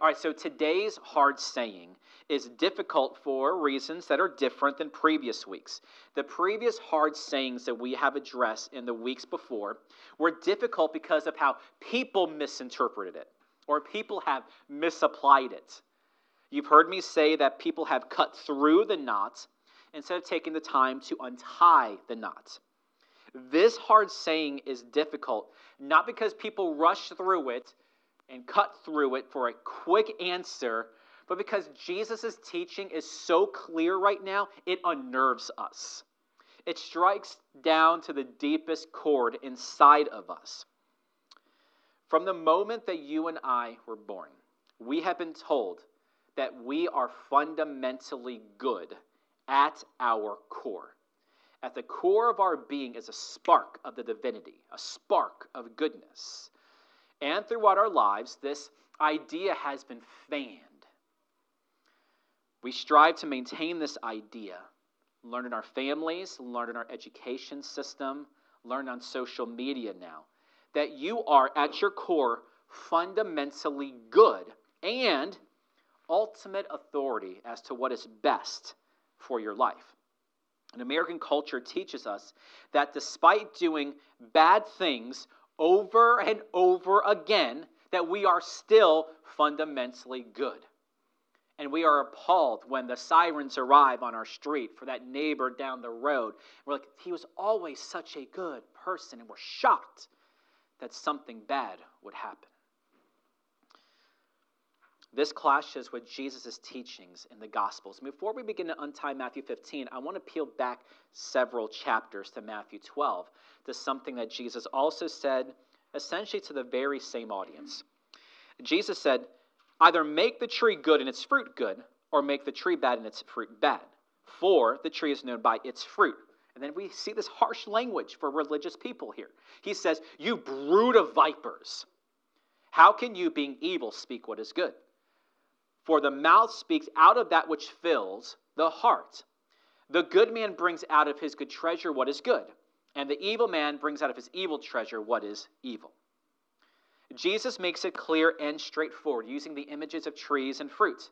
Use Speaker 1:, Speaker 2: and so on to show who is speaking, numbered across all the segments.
Speaker 1: All right, so today's hard saying is difficult for reasons that are different than previous weeks. The previous hard sayings that we have addressed in the weeks before were difficult because of how people misinterpreted it or people have misapplied it. You've heard me say that people have cut through the knot instead of taking the time to untie the knot. This hard saying is difficult, not because people rush through it and cut through it for a quick answer, but because Jesus' teaching is so clear right now, it unnerves us. It strikes down to the deepest chord inside of us. From the moment that you and I were born, we have been told that we are fundamentally good at our core. At the core of our being is a spark of the divinity, a spark of goodness. And throughout our lives, this idea has been fanned. We strive to maintain this idea, learn in our families, learn in our education system, learn on social media now, that you are at your core fundamentally good and ultimate authority as to what is best for your life. And American culture teaches us that despite doing bad things over and over again, that we are still fundamentally good. And we are appalled when the sirens arrive on our street for that neighbor down the road. We're like, he was always such a good person, and we're shocked that something bad would happen. This clashes with Jesus' teachings in the Gospels. Before we begin to untie Matthew 15, I want to peel back several chapters to Matthew 12 to something that Jesus also said essentially to the very same audience. Jesus said, Either make the tree good and its fruit good, or make the tree bad and its fruit bad. For the tree is known by its fruit. And then we see this harsh language for religious people here. He says, You brood of vipers. How can you, being evil, speak what is good? For the mouth speaks out of that which fills the heart. The good man brings out of his good treasure what is good, and the evil man brings out of his evil treasure what is evil. Jesus makes it clear and straightforward using the images of trees and fruit.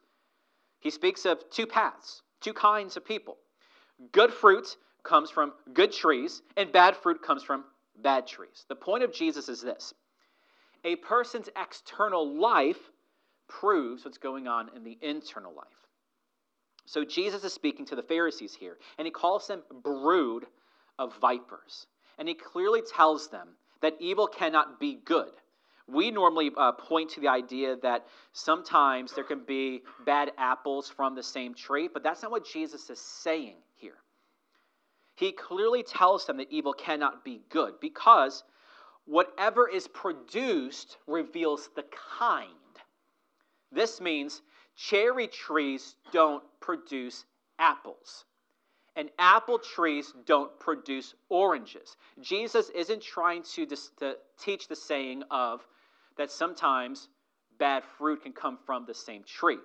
Speaker 1: He speaks of two paths, two kinds of people. Good fruit comes from good trees, and bad fruit comes from bad trees. The point of Jesus is this a person's external life proves what's going on in the internal life. So Jesus is speaking to the Pharisees here, and he calls them brood of vipers. And he clearly tells them that evil cannot be good. We normally uh, point to the idea that sometimes there can be bad apples from the same tree, but that's not what Jesus is saying here. He clearly tells them that evil cannot be good because whatever is produced reveals the kind this means cherry trees don't produce apples, and apple trees don't produce oranges. Jesus isn't trying to, dis- to teach the saying of that sometimes bad fruit can come from the same tree.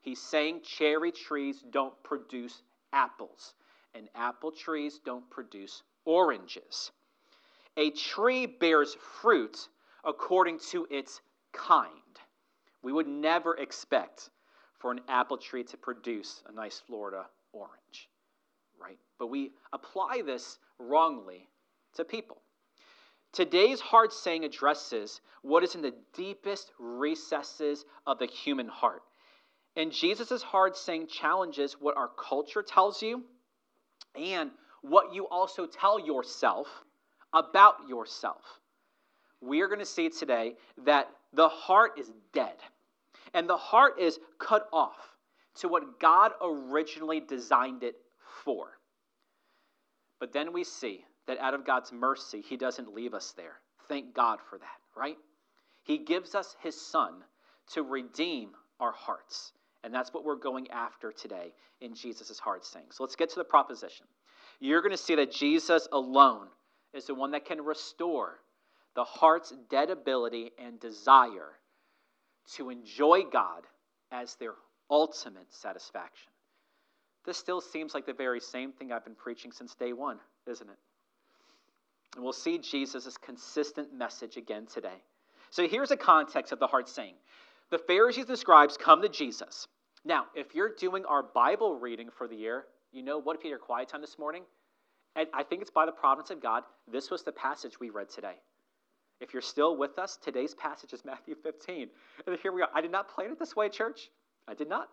Speaker 1: He's saying cherry trees don't produce apples, and apple trees don't produce oranges. A tree bears fruit according to its kind. We would never expect for an apple tree to produce a nice Florida orange, right? But we apply this wrongly to people. Today's hard saying addresses what is in the deepest recesses of the human heart. And Jesus' hard saying challenges what our culture tells you and what you also tell yourself about yourself. We are going to see today that the heart is dead. And the heart is cut off to what God originally designed it for. But then we see that out of God's mercy, He doesn't leave us there. Thank God for that, right? He gives us His Son to redeem our hearts. And that's what we're going after today in Jesus' heart saying. So let's get to the proposition. You're going to see that Jesus alone is the one that can restore the heart's dead ability and desire to enjoy God as their ultimate satisfaction. This still seems like the very same thing I've been preaching since day one, isn't it? And we'll see Jesus' consistent message again today. So here's a context of the heart saying. the Pharisees and scribes come to Jesus. Now, if you're doing our Bible reading for the year, you know what your quiet time this morning? And I think it's by the providence of God. This was the passage we read today. If you're still with us, today's passage is Matthew 15. And here we are. I did not plan it this way, church. I did not.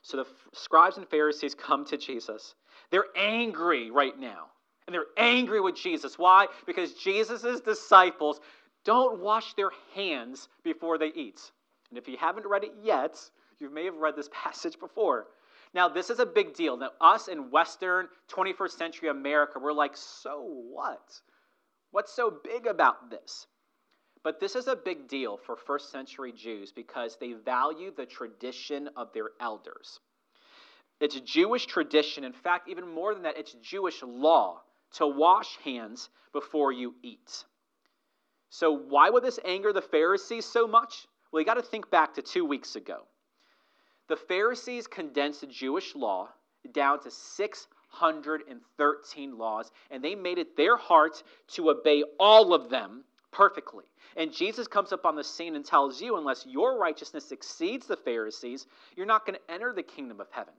Speaker 1: So the scribes and Pharisees come to Jesus. They're angry right now. And they're angry with Jesus. Why? Because Jesus' disciples don't wash their hands before they eat. And if you haven't read it yet, you may have read this passage before. Now, this is a big deal. Now, us in Western 21st century America, we're like, so what? What's so big about this? But this is a big deal for first century Jews because they value the tradition of their elders. It's Jewish tradition. In fact, even more than that, it's Jewish law to wash hands before you eat. So, why would this anger the Pharisees so much? Well, you got to think back to two weeks ago. The Pharisees condensed Jewish law down to 613 laws, and they made it their heart to obey all of them perfectly. And Jesus comes up on the scene and tells you, unless your righteousness exceeds the Pharisees, you're not going to enter the kingdom of heaven.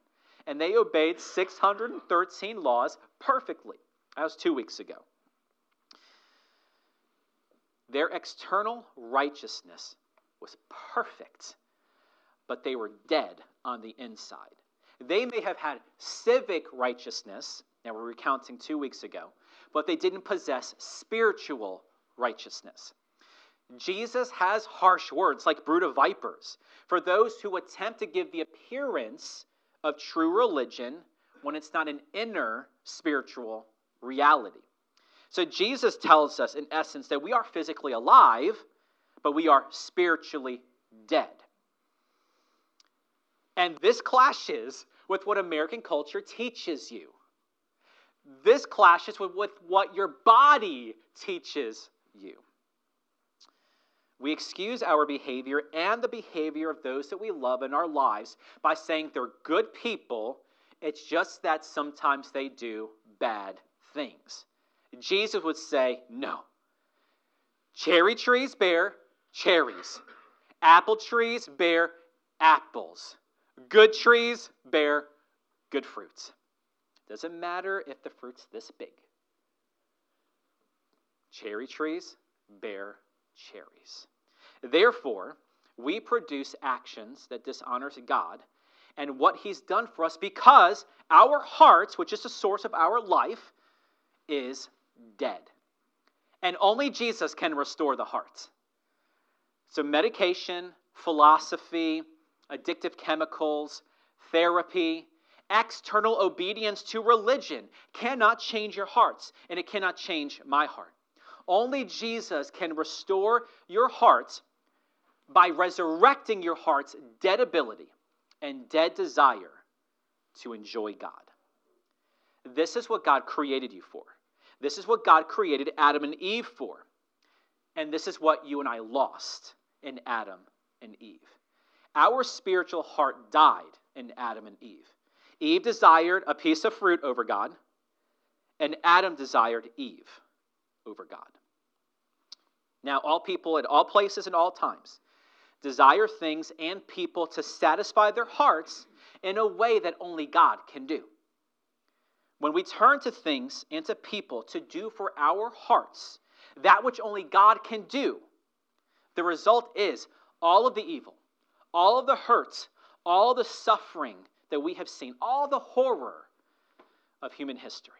Speaker 1: And they obeyed 613 laws perfectly. That was two weeks ago. Their external righteousness was perfect, but they were dead on the inside. They may have had civic righteousness, now we're recounting two weeks ago, but they didn't possess spiritual righteousness. Jesus has harsh words like brood of vipers for those who attempt to give the appearance of true religion when it's not an inner spiritual reality. So Jesus tells us, in essence, that we are physically alive, but we are spiritually dead. And this clashes with what American culture teaches you. This clashes with, with what your body teaches you. We excuse our behavior and the behavior of those that we love in our lives by saying they're good people. It's just that sometimes they do bad things. Jesus would say, no. Cherry trees bear cherries, apple trees bear apples, good trees bear good fruits. Doesn't matter if the fruit's this big. Cherry trees bear cherries. Therefore, we produce actions that dishonors God and what he's done for us because our hearts, which is the source of our life, is dead. And only Jesus can restore the heart. So, medication, philosophy, addictive chemicals, therapy, external obedience to religion cannot change your hearts, and it cannot change my heart. Only Jesus can restore your hearts by resurrecting your heart's dead ability and dead desire to enjoy God. This is what God created you for. This is what God created Adam and Eve for. And this is what you and I lost in Adam and Eve. Our spiritual heart died in Adam and Eve. Eve desired a piece of fruit over God, and Adam desired Eve over God. Now, all people at all places and all times desire things and people to satisfy their hearts in a way that only God can do. When we turn to things and to people to do for our hearts that which only God can do, the result is all of the evil, all of the hurt, all the suffering that we have seen, all the horror of human history.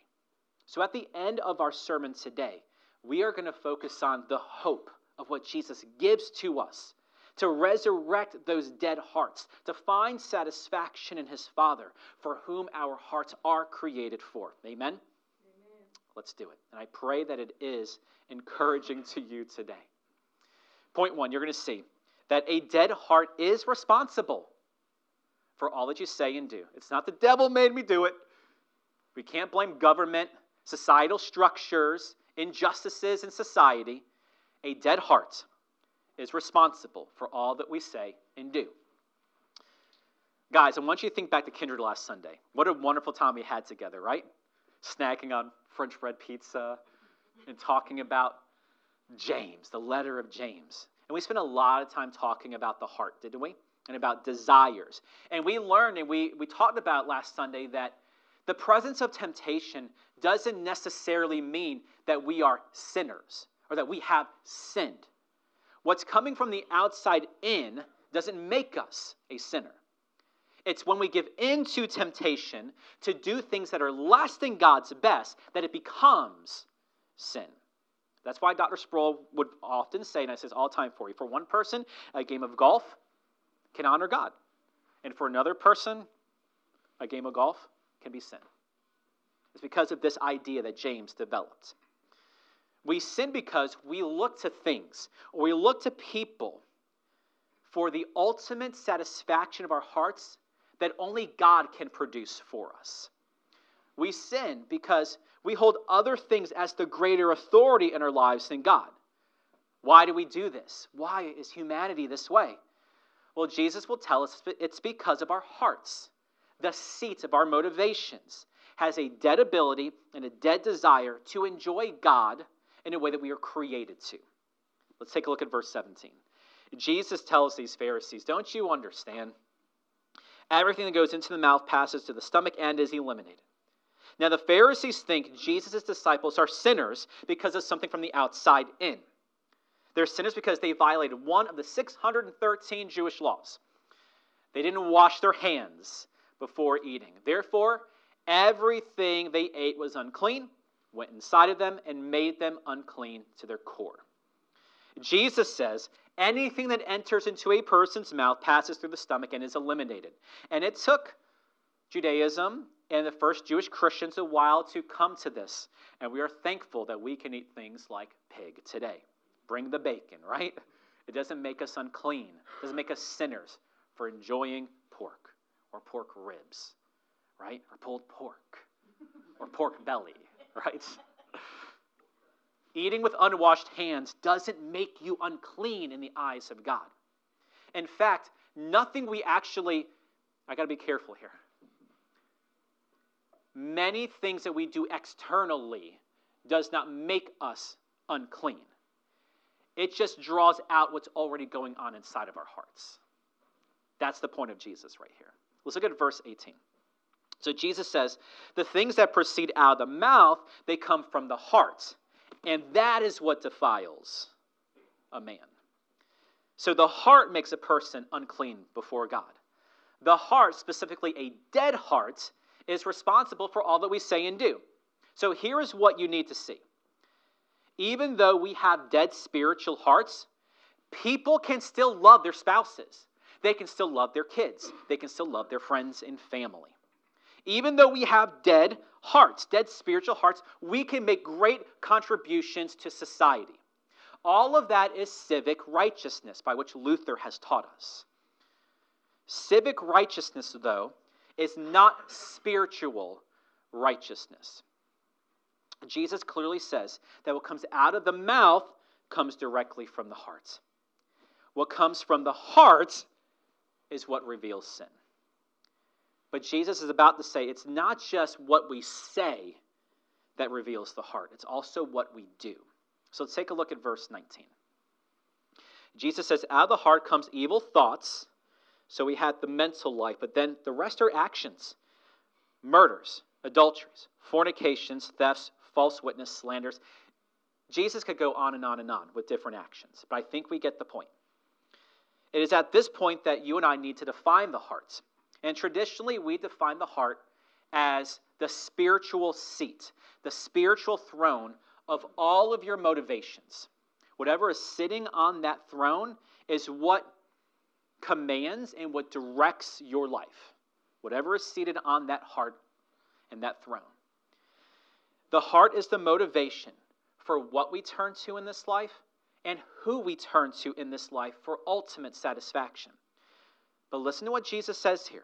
Speaker 1: So, at the end of our sermon today, we are going to focus on the hope of what Jesus gives to us to resurrect those dead hearts, to find satisfaction in his Father, for whom our hearts are created for. Amen? Amen? Let's do it. And I pray that it is encouraging to you today. Point one, you're going to see that a dead heart is responsible for all that you say and do. It's not the devil made me do it. We can't blame government, societal structures, injustices in society. A dead heart is responsible for all that we say and do. Guys, I want you to think back to Kindred last Sunday. What a wonderful time we had together, right? Snacking on French bread pizza and talking about James, the letter of James. And we spent a lot of time talking about the heart, didn't we? And about desires. And we learned and we, we talked about last Sunday that the presence of temptation doesn't necessarily mean that we are sinners or that we have sinned. What's coming from the outside in doesn't make us a sinner. It's when we give in to temptation to do things that are less than God's best that it becomes sin. That's why Dr. Sproul would often say, and I say this all time for you, for one person, a game of golf can honor God. And for another person, a game of golf can be sin. It's because of this idea that James developed. We sin because we look to things, or we look to people for the ultimate satisfaction of our hearts that only God can produce for us. We sin because we hold other things as the greater authority in our lives than God. Why do we do this? Why is humanity this way? Well, Jesus will tell us it's because of our hearts. The seat of our motivations has a dead ability and a dead desire to enjoy God in a way that we are created to. Let's take a look at verse 17. Jesus tells these Pharisees, Don't you understand? Everything that goes into the mouth passes to the stomach and is eliminated. Now, the Pharisees think Jesus' disciples are sinners because of something from the outside in. They're sinners because they violated one of the 613 Jewish laws. They didn't wash their hands before eating. Therefore, everything they ate was unclean, went inside of them, and made them unclean to their core. Jesus says anything that enters into a person's mouth passes through the stomach and is eliminated. And it took Judaism and the first Jewish Christians a while to come to this. And we are thankful that we can eat things like pig today. Bring the bacon, right? It doesn't make us unclean, it doesn't make us sinners for enjoying pork or pork ribs, right? Or pulled pork or pork belly, right? Eating with unwashed hands doesn't make you unclean in the eyes of God. In fact, nothing we actually, I got to be careful here. Many things that we do externally does not make us unclean. It just draws out what's already going on inside of our hearts. That's the point of Jesus right here. Let's look at verse 18. So Jesus says, The things that proceed out of the mouth, they come from the heart and that is what defiles a man. So the heart makes a person unclean before God. The heart, specifically a dead heart, is responsible for all that we say and do. So here is what you need to see. Even though we have dead spiritual hearts, people can still love their spouses. They can still love their kids. They can still love their friends and family. Even though we have dead hearts, dead spiritual hearts, we can make great contributions to society. All of that is civic righteousness, by which Luther has taught us. Civic righteousness, though, is not spiritual righteousness. Jesus clearly says that what comes out of the mouth comes directly from the heart. What comes from the heart is what reveals sin. But Jesus is about to say it's not just what we say that reveals the heart, it's also what we do. So let's take a look at verse 19. Jesus says, Out of the heart comes evil thoughts. So we had the mental life, but then the rest are actions murders, adulteries, fornications, thefts, false witness, slanders. Jesus could go on and on and on with different actions, but I think we get the point. It is at this point that you and I need to define the heart. And traditionally, we define the heart as the spiritual seat, the spiritual throne of all of your motivations. Whatever is sitting on that throne is what commands and what directs your life. Whatever is seated on that heart and that throne. The heart is the motivation for what we turn to in this life and who we turn to in this life for ultimate satisfaction. But listen to what Jesus says here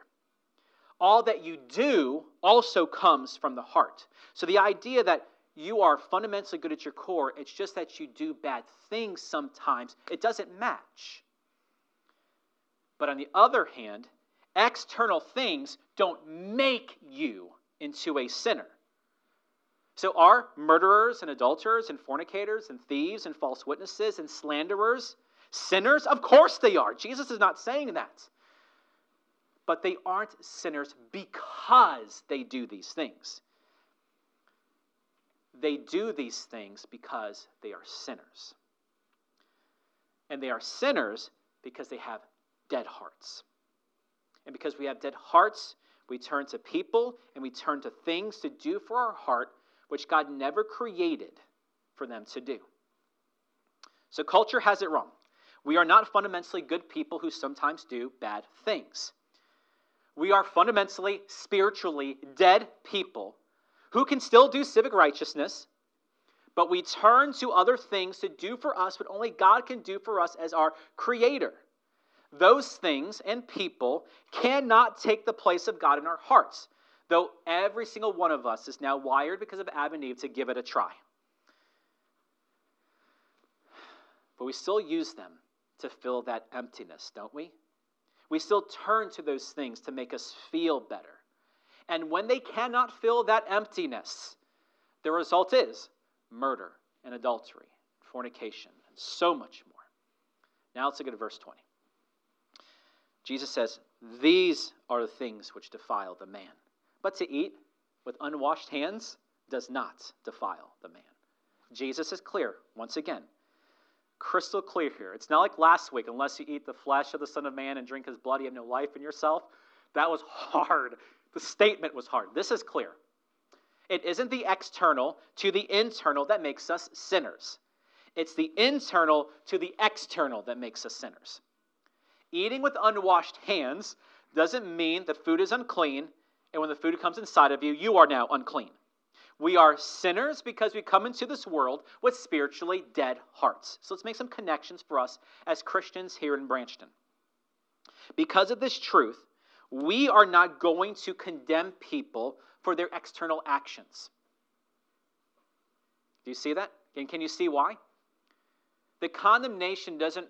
Speaker 1: all that you do also comes from the heart. So the idea that you are fundamentally good at your core, it's just that you do bad things sometimes, it doesn't match. But on the other hand, external things don't make you into a sinner. So are murderers and adulterers and fornicators and thieves and false witnesses and slanderers sinners? Of course they are. Jesus is not saying that. But they aren't sinners because they do these things. They do these things because they are sinners. And they are sinners because they have dead hearts. And because we have dead hearts, we turn to people and we turn to things to do for our heart which God never created for them to do. So culture has it wrong. We are not fundamentally good people who sometimes do bad things. We are fundamentally, spiritually dead people who can still do civic righteousness, but we turn to other things to do for us what only God can do for us as our creator. Those things and people cannot take the place of God in our hearts, though every single one of us is now wired because of Adam and Eve to give it a try. But we still use them to fill that emptiness, don't we? We still turn to those things to make us feel better. And when they cannot fill that emptiness, the result is murder and adultery, fornication, and so much more. Now let's look at verse 20. Jesus says, These are the things which defile the man. But to eat with unwashed hands does not defile the man. Jesus is clear, once again crystal clear here. It's not like last week, unless you eat the flesh of the Son of Man and drink his blood, you have no life in yourself. That was hard. The statement was hard. This is clear. It isn't the external to the internal that makes us sinners. It's the internal to the external that makes us sinners. Eating with unwashed hands doesn't mean the food is unclean, and when the food comes inside of you, you are now unclean. We are sinners because we come into this world with spiritually dead hearts. So let's make some connections for us as Christians here in Branchton. Because of this truth, we are not going to condemn people for their external actions. Do you see that? And can you see why? The condemnation doesn't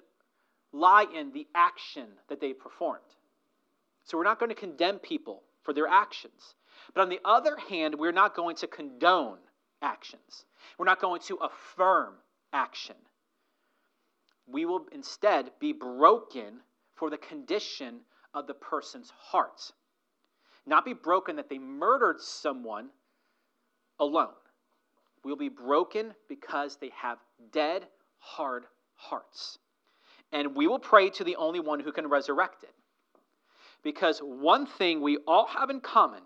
Speaker 1: lie in the action that they performed. So we're not going to condemn people for their actions. But on the other hand, we're not going to condone actions, we're not going to affirm action. We will instead be broken for the condition of the person's heart. Not be broken that they murdered someone alone. We'll be broken because they have dead, hard hearts. And we will pray to the only one who can resurrect it. Because one thing we all have in common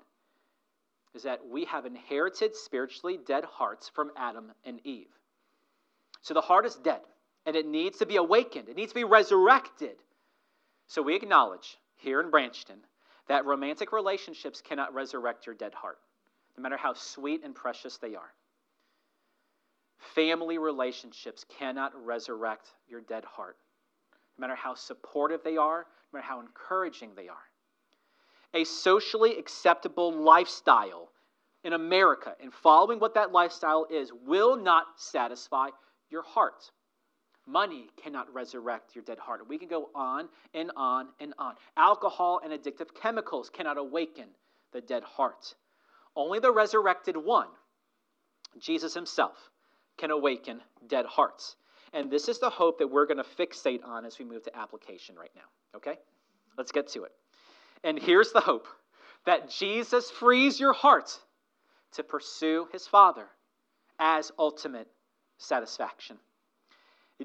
Speaker 1: is that we have inherited spiritually dead hearts from Adam and Eve. So the heart is dead and it needs to be awakened, it needs to be resurrected. So we acknowledge here in Branchton that romantic relationships cannot resurrect your dead heart, no matter how sweet and precious they are. Family relationships cannot resurrect your dead heart, no matter how supportive they are, no matter how encouraging they are a socially acceptable lifestyle in America and following what that lifestyle is will not satisfy your heart. Money cannot resurrect your dead heart. We can go on and on and on. Alcohol and addictive chemicals cannot awaken the dead heart. Only the resurrected one, Jesus himself, can awaken dead hearts. And this is the hope that we're going to fixate on as we move to application right now. Okay? Let's get to it. And here's the hope that Jesus frees your heart to pursue his Father as ultimate satisfaction.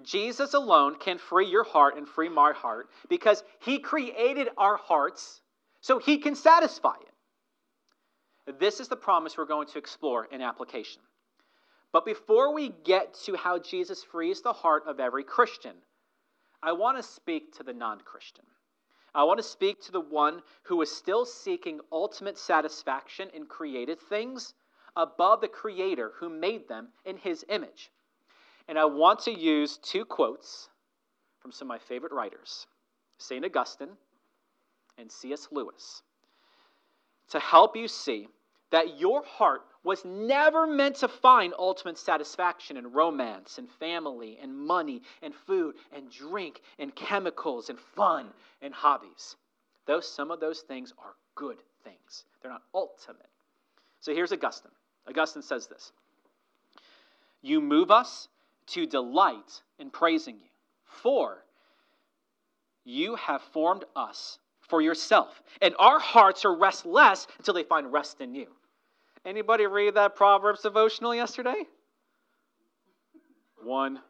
Speaker 1: Jesus alone can free your heart and free my heart because he created our hearts so he can satisfy it. This is the promise we're going to explore in application. But before we get to how Jesus frees the heart of every Christian, I want to speak to the non Christian. I want to speak to the one who is still seeking ultimate satisfaction in created things above the Creator who made them in His image. And I want to use two quotes from some of my favorite writers St. Augustine and C.S. Lewis to help you see that your heart was never meant to find ultimate satisfaction in romance and family and money and food and drink and chemicals and fun and hobbies. Though some of those things are good things, they're not ultimate. So here's Augustine. Augustine says this You move us to delight in praising you, for You have formed us for yourself, and our hearts are restless until they find rest in you. Anybody read that Proverbs devotional yesterday? One.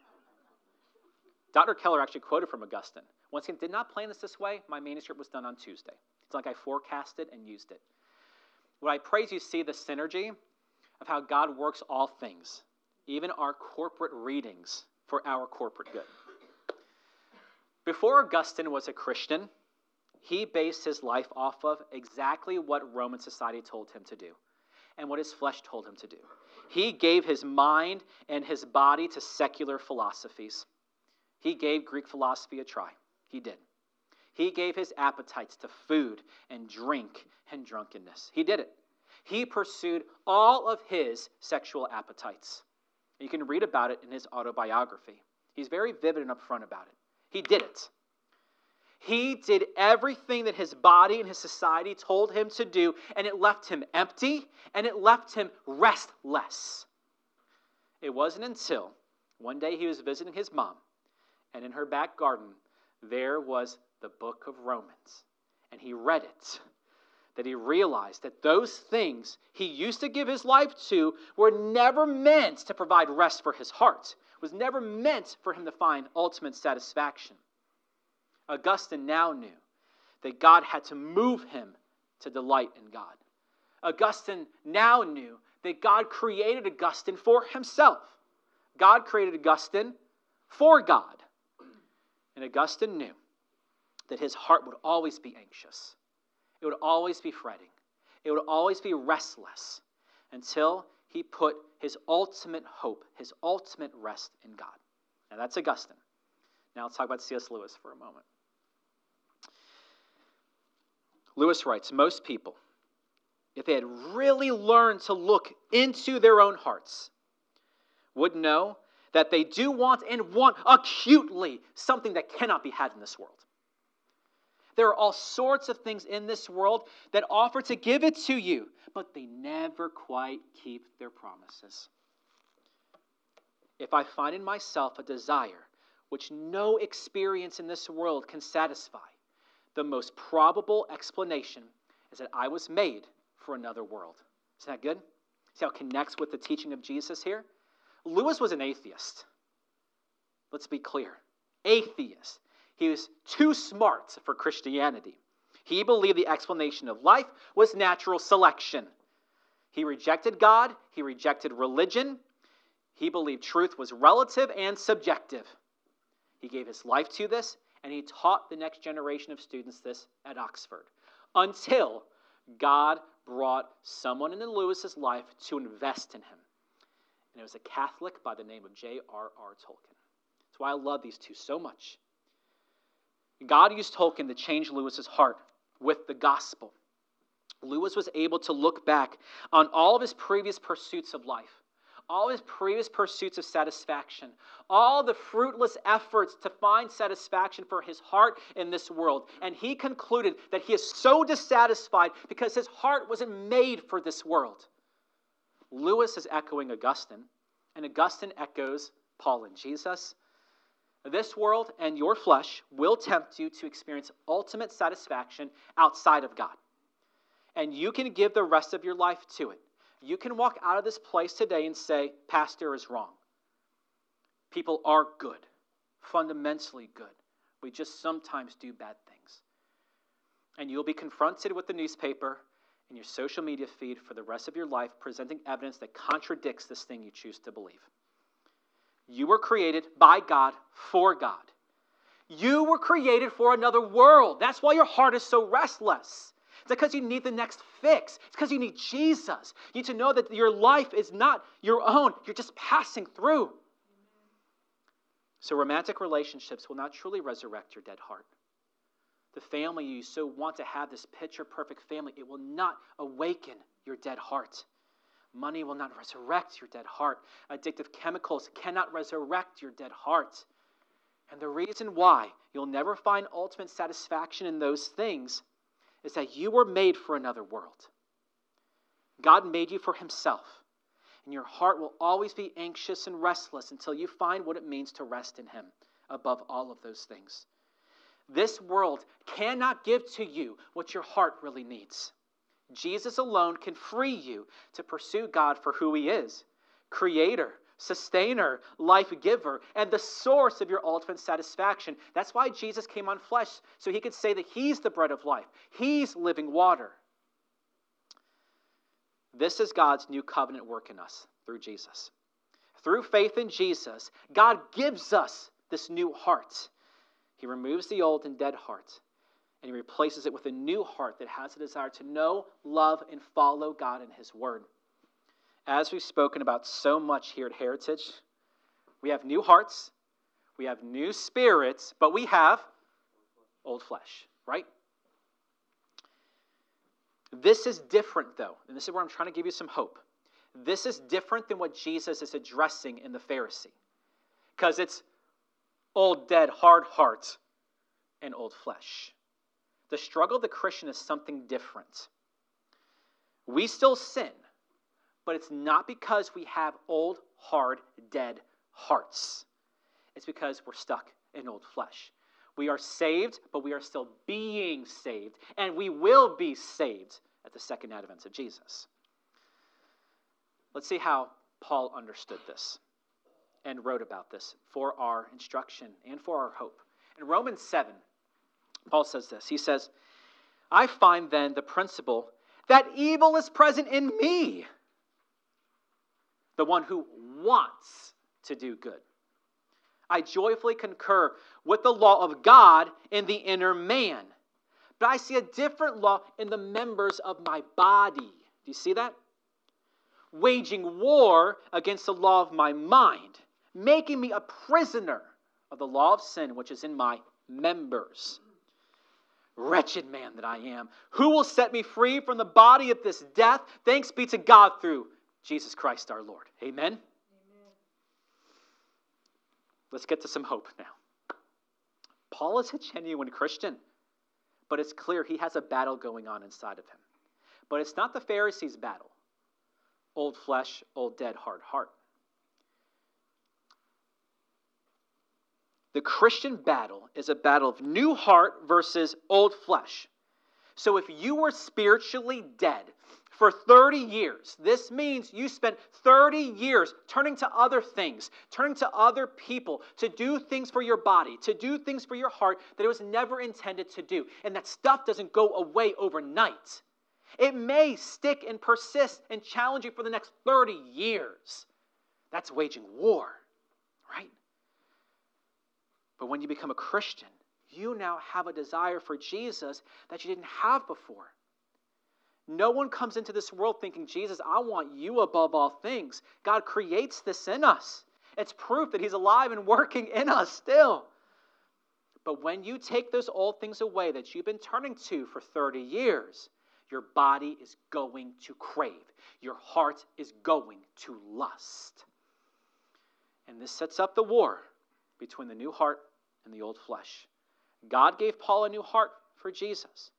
Speaker 1: Dr. Keller actually quoted from Augustine. Once again, did not plan this this way. My manuscript was done on Tuesday. It's like I forecasted and used it. What I praise you see the synergy of how God works all things, even our corporate readings, for our corporate good. Before Augustine was a Christian, he based his life off of exactly what Roman society told him to do and what his flesh told him to do. He gave his mind and his body to secular philosophies. He gave Greek philosophy a try. He did. He gave his appetites to food and drink and drunkenness. He did it. He pursued all of his sexual appetites. You can read about it in his autobiography. He's very vivid and upfront about it. He did it. He did everything that his body and his society told him to do, and it left him empty and it left him restless. It wasn't until one day he was visiting his mom, and in her back garden, there was the book of Romans. And he read it, that he realized that those things he used to give his life to were never meant to provide rest for his heart, was never meant for him to find ultimate satisfaction. Augustine now knew that God had to move him to delight in God. Augustine now knew that God created Augustine for himself. God created Augustine for God. And Augustine knew that his heart would always be anxious, it would always be fretting, it would always be restless until he put his ultimate hope, his ultimate rest in God. Now that's Augustine. Now let's talk about C.S. Lewis for a moment. Lewis writes Most people, if they had really learned to look into their own hearts, would know that they do want and want acutely something that cannot be had in this world. There are all sorts of things in this world that offer to give it to you, but they never quite keep their promises. If I find in myself a desire which no experience in this world can satisfy, the most probable explanation is that I was made for another world. Isn't that good? See how it connects with the teaching of Jesus here? Lewis was an atheist. Let's be clear. Atheist. He was too smart for Christianity. He believed the explanation of life was natural selection. He rejected God, he rejected religion, he believed truth was relative and subjective. He gave his life to this, and he taught the next generation of students this at Oxford until God brought someone in Lewis's life to invest in him. And it was a Catholic by the name of J.R.R. Tolkien. That's why I love these two so much. God used Tolkien to change Lewis's heart with the gospel. Lewis was able to look back on all of his previous pursuits of life all his previous pursuits of satisfaction, all the fruitless efforts to find satisfaction for his heart in this world. And he concluded that he is so dissatisfied because his heart wasn't made for this world. Lewis is echoing Augustine, and Augustine echoes Paul and Jesus. This world and your flesh will tempt you to experience ultimate satisfaction outside of God. And you can give the rest of your life to it. You can walk out of this place today and say, Pastor is wrong. People are good, fundamentally good. We just sometimes do bad things. And you'll be confronted with the newspaper and your social media feed for the rest of your life, presenting evidence that contradicts this thing you choose to believe. You were created by God for God. You were created for another world. That's why your heart is so restless. It's because you need the next fix. It's because you need Jesus. You need to know that your life is not your own, you're just passing through. So, romantic relationships will not truly resurrect your dead heart. The family you so want to have, this picture perfect family, it will not awaken your dead heart. Money will not resurrect your dead heart. Addictive chemicals cannot resurrect your dead heart. And the reason why you'll never find ultimate satisfaction in those things is that you were made for another world. God made you for Himself, and your heart will always be anxious and restless until you find what it means to rest in Him above all of those things. This world cannot give to you what your heart really needs. Jesus alone can free you to pursue God for who He is creator, sustainer, life giver, and the source of your ultimate satisfaction. That's why Jesus came on flesh, so He could say that He's the bread of life, He's living water. This is God's new covenant work in us through Jesus. Through faith in Jesus, God gives us this new heart. He removes the old and dead heart and he replaces it with a new heart that has a desire to know, love, and follow God and his word. As we've spoken about so much here at Heritage, we have new hearts, we have new spirits, but we have old flesh, right? This is different, though, and this is where I'm trying to give you some hope. This is different than what Jesus is addressing in the Pharisee, because it's old, dead, hard heart and old flesh. The struggle of the Christian is something different. We still sin, but it's not because we have old, hard, dead hearts. It's because we're stuck in old flesh. We are saved, but we are still being saved, and we will be saved at the second advent of Jesus. Let's see how Paul understood this and wrote about this for our instruction and for our hope. In Romans 7, Paul says this He says, I find then the principle that evil is present in me, the one who wants to do good. I joyfully concur with the law of God in the inner man, but I see a different law in the members of my body. Do you see that? waging war against the law of my mind, making me a prisoner of the law of sin which is in my members. Wretched man that I am, who will set me free from the body of this death? Thanks be to God through Jesus Christ our Lord. Amen. Amen. Let's get to some hope now. Paul is a genuine Christian, but it's clear he has a battle going on inside of him. But it's not the Pharisees' battle old flesh, old dead, hard heart. The Christian battle is a battle of new heart versus old flesh. So if you were spiritually dead for 30 years, this means you spent 30 years turning to other things, turning to other people to do things for your body, to do things for your heart that it was never intended to do. And that stuff doesn't go away overnight. It may stick and persist and challenge you for the next 30 years. That's waging war, right? But when you become a Christian, you now have a desire for Jesus that you didn't have before. No one comes into this world thinking, Jesus, I want you above all things. God creates this in us. It's proof that He's alive and working in us still. But when you take those old things away that you've been turning to for 30 years, your body is going to crave, your heart is going to lust. And this sets up the war between the new heart and the old flesh. God gave Paul a new heart for Jesus.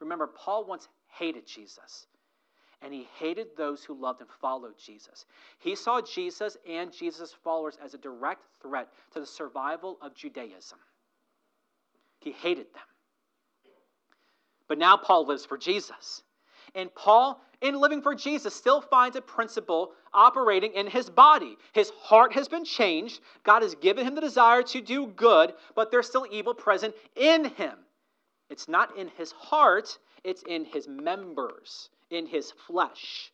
Speaker 1: Remember, Paul once hated Jesus, and he hated those who loved and followed Jesus. He saw Jesus and Jesus' followers as a direct threat to the survival of Judaism. He hated them. But now Paul lives for Jesus. And Paul, in living for Jesus, still finds a principle operating in his body. His heart has been changed. God has given him the desire to do good, but there's still evil present in him. It's not in his heart, it's in his members, in his flesh.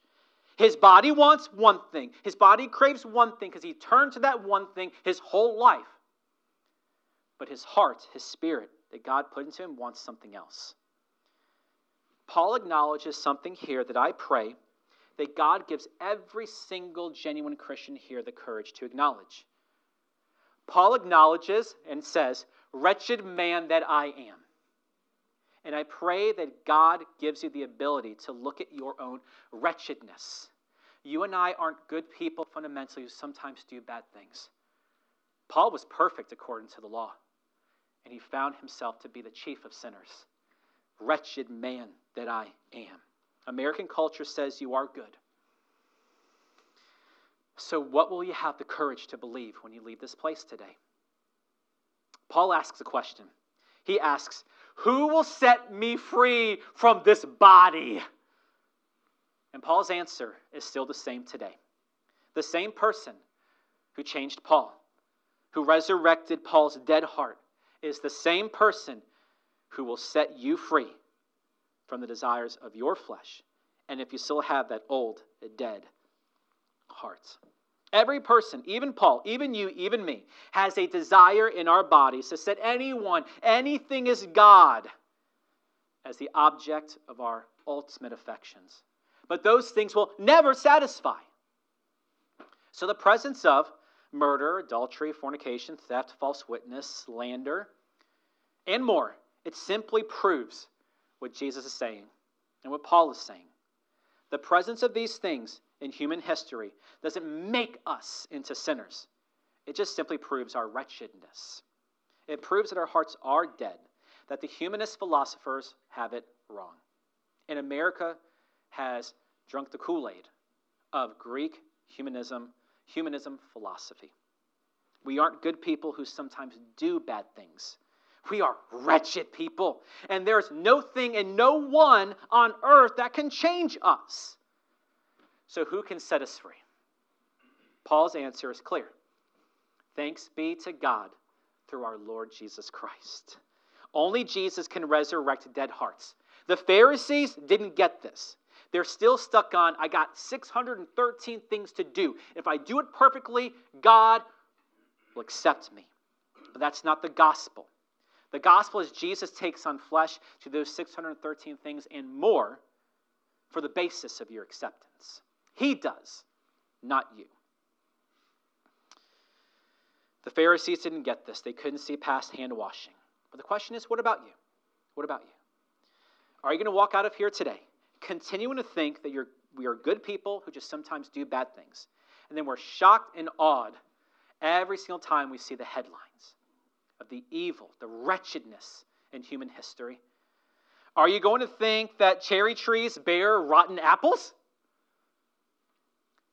Speaker 1: His body wants one thing. His body craves one thing because he turned to that one thing his whole life. But his heart, his spirit that God put into him, wants something else. Paul acknowledges something here that I pray that God gives every single genuine Christian here the courage to acknowledge. Paul acknowledges and says, Wretched man that I am. And I pray that God gives you the ability to look at your own wretchedness. You and I aren't good people fundamentally who sometimes do bad things. Paul was perfect according to the law, and he found himself to be the chief of sinners. Wretched man that I am. American culture says you are good. So, what will you have the courage to believe when you leave this place today? Paul asks a question. He asks, Who will set me free from this body? And Paul's answer is still the same today. The same person who changed Paul, who resurrected Paul's dead heart, is the same person who will set you free from the desires of your flesh. And if you still have that old, dead heart. Every person, even Paul, even you, even me, has a desire in our bodies to set anyone, anything is God, as the object of our ultimate affections. But those things will never satisfy. So the presence of murder, adultery, fornication, theft, false witness, slander, and more, it simply proves what Jesus is saying and what Paul is saying. The presence of these things in human history doesn't make us into sinners. It just simply proves our wretchedness. It proves that our hearts are dead, that the humanist philosophers have it wrong. And America has drunk the Kool Aid of Greek humanism, humanism philosophy. We aren't good people who sometimes do bad things. We are wretched people, and there's no thing and no one on earth that can change us. So, who can set us free? Paul's answer is clear Thanks be to God through our Lord Jesus Christ. Only Jesus can resurrect dead hearts. The Pharisees didn't get this. They're still stuck on, I got 613 things to do. If I do it perfectly, God will accept me. But that's not the gospel. The gospel is Jesus takes on flesh to those 613 things and more for the basis of your acceptance. He does, not you. The Pharisees didn't get this. They couldn't see past hand washing. But the question is, what about you? What about you? Are you going to walk out of here today continuing to think that you're, we are good people who just sometimes do bad things? And then we're shocked and awed every single time we see the headlines of the evil, the wretchedness in human history. Are you going to think that cherry trees bear rotten apples?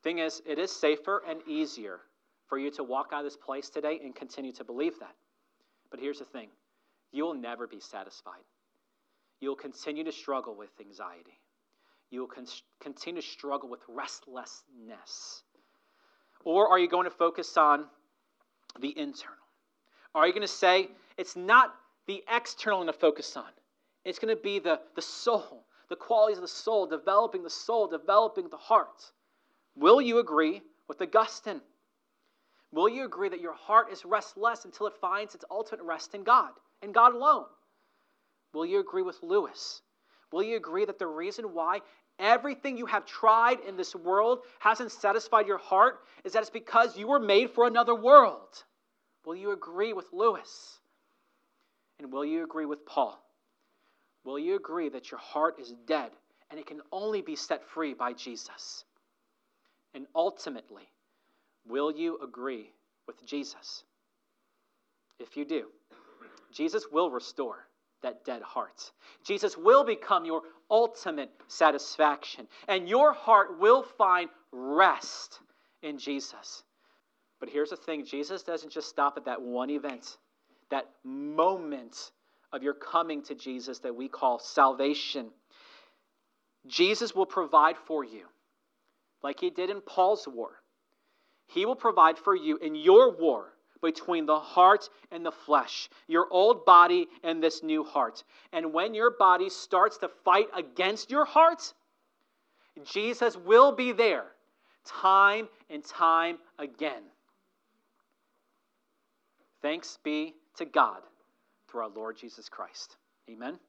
Speaker 1: Thing is, it is safer and easier for you to walk out of this place today and continue to believe that. But here's the thing you will never be satisfied. You'll continue to struggle with anxiety. You will con- continue to struggle with restlessness. Or are you going to focus on the internal? Are you going to say it's not the external I'm going to focus on? It's going to be the, the soul, the qualities of the soul, developing the soul, developing the heart. Will you agree with Augustine? Will you agree that your heart is restless until it finds its ultimate rest in God, and God alone? Will you agree with Lewis? Will you agree that the reason why everything you have tried in this world hasn't satisfied your heart is that it's because you were made for another world? Will you agree with Lewis? And will you agree with Paul? Will you agree that your heart is dead and it can only be set free by Jesus? And ultimately, will you agree with Jesus? If you do, Jesus will restore that dead heart. Jesus will become your ultimate satisfaction, and your heart will find rest in Jesus. But here's the thing Jesus doesn't just stop at that one event, that moment of your coming to Jesus that we call salvation. Jesus will provide for you like he did in Paul's war. He will provide for you in your war between the heart and the flesh, your old body and this new heart. And when your body starts to fight against your heart, Jesus will be there time and time again. Thanks be to God through our Lord Jesus Christ. Amen.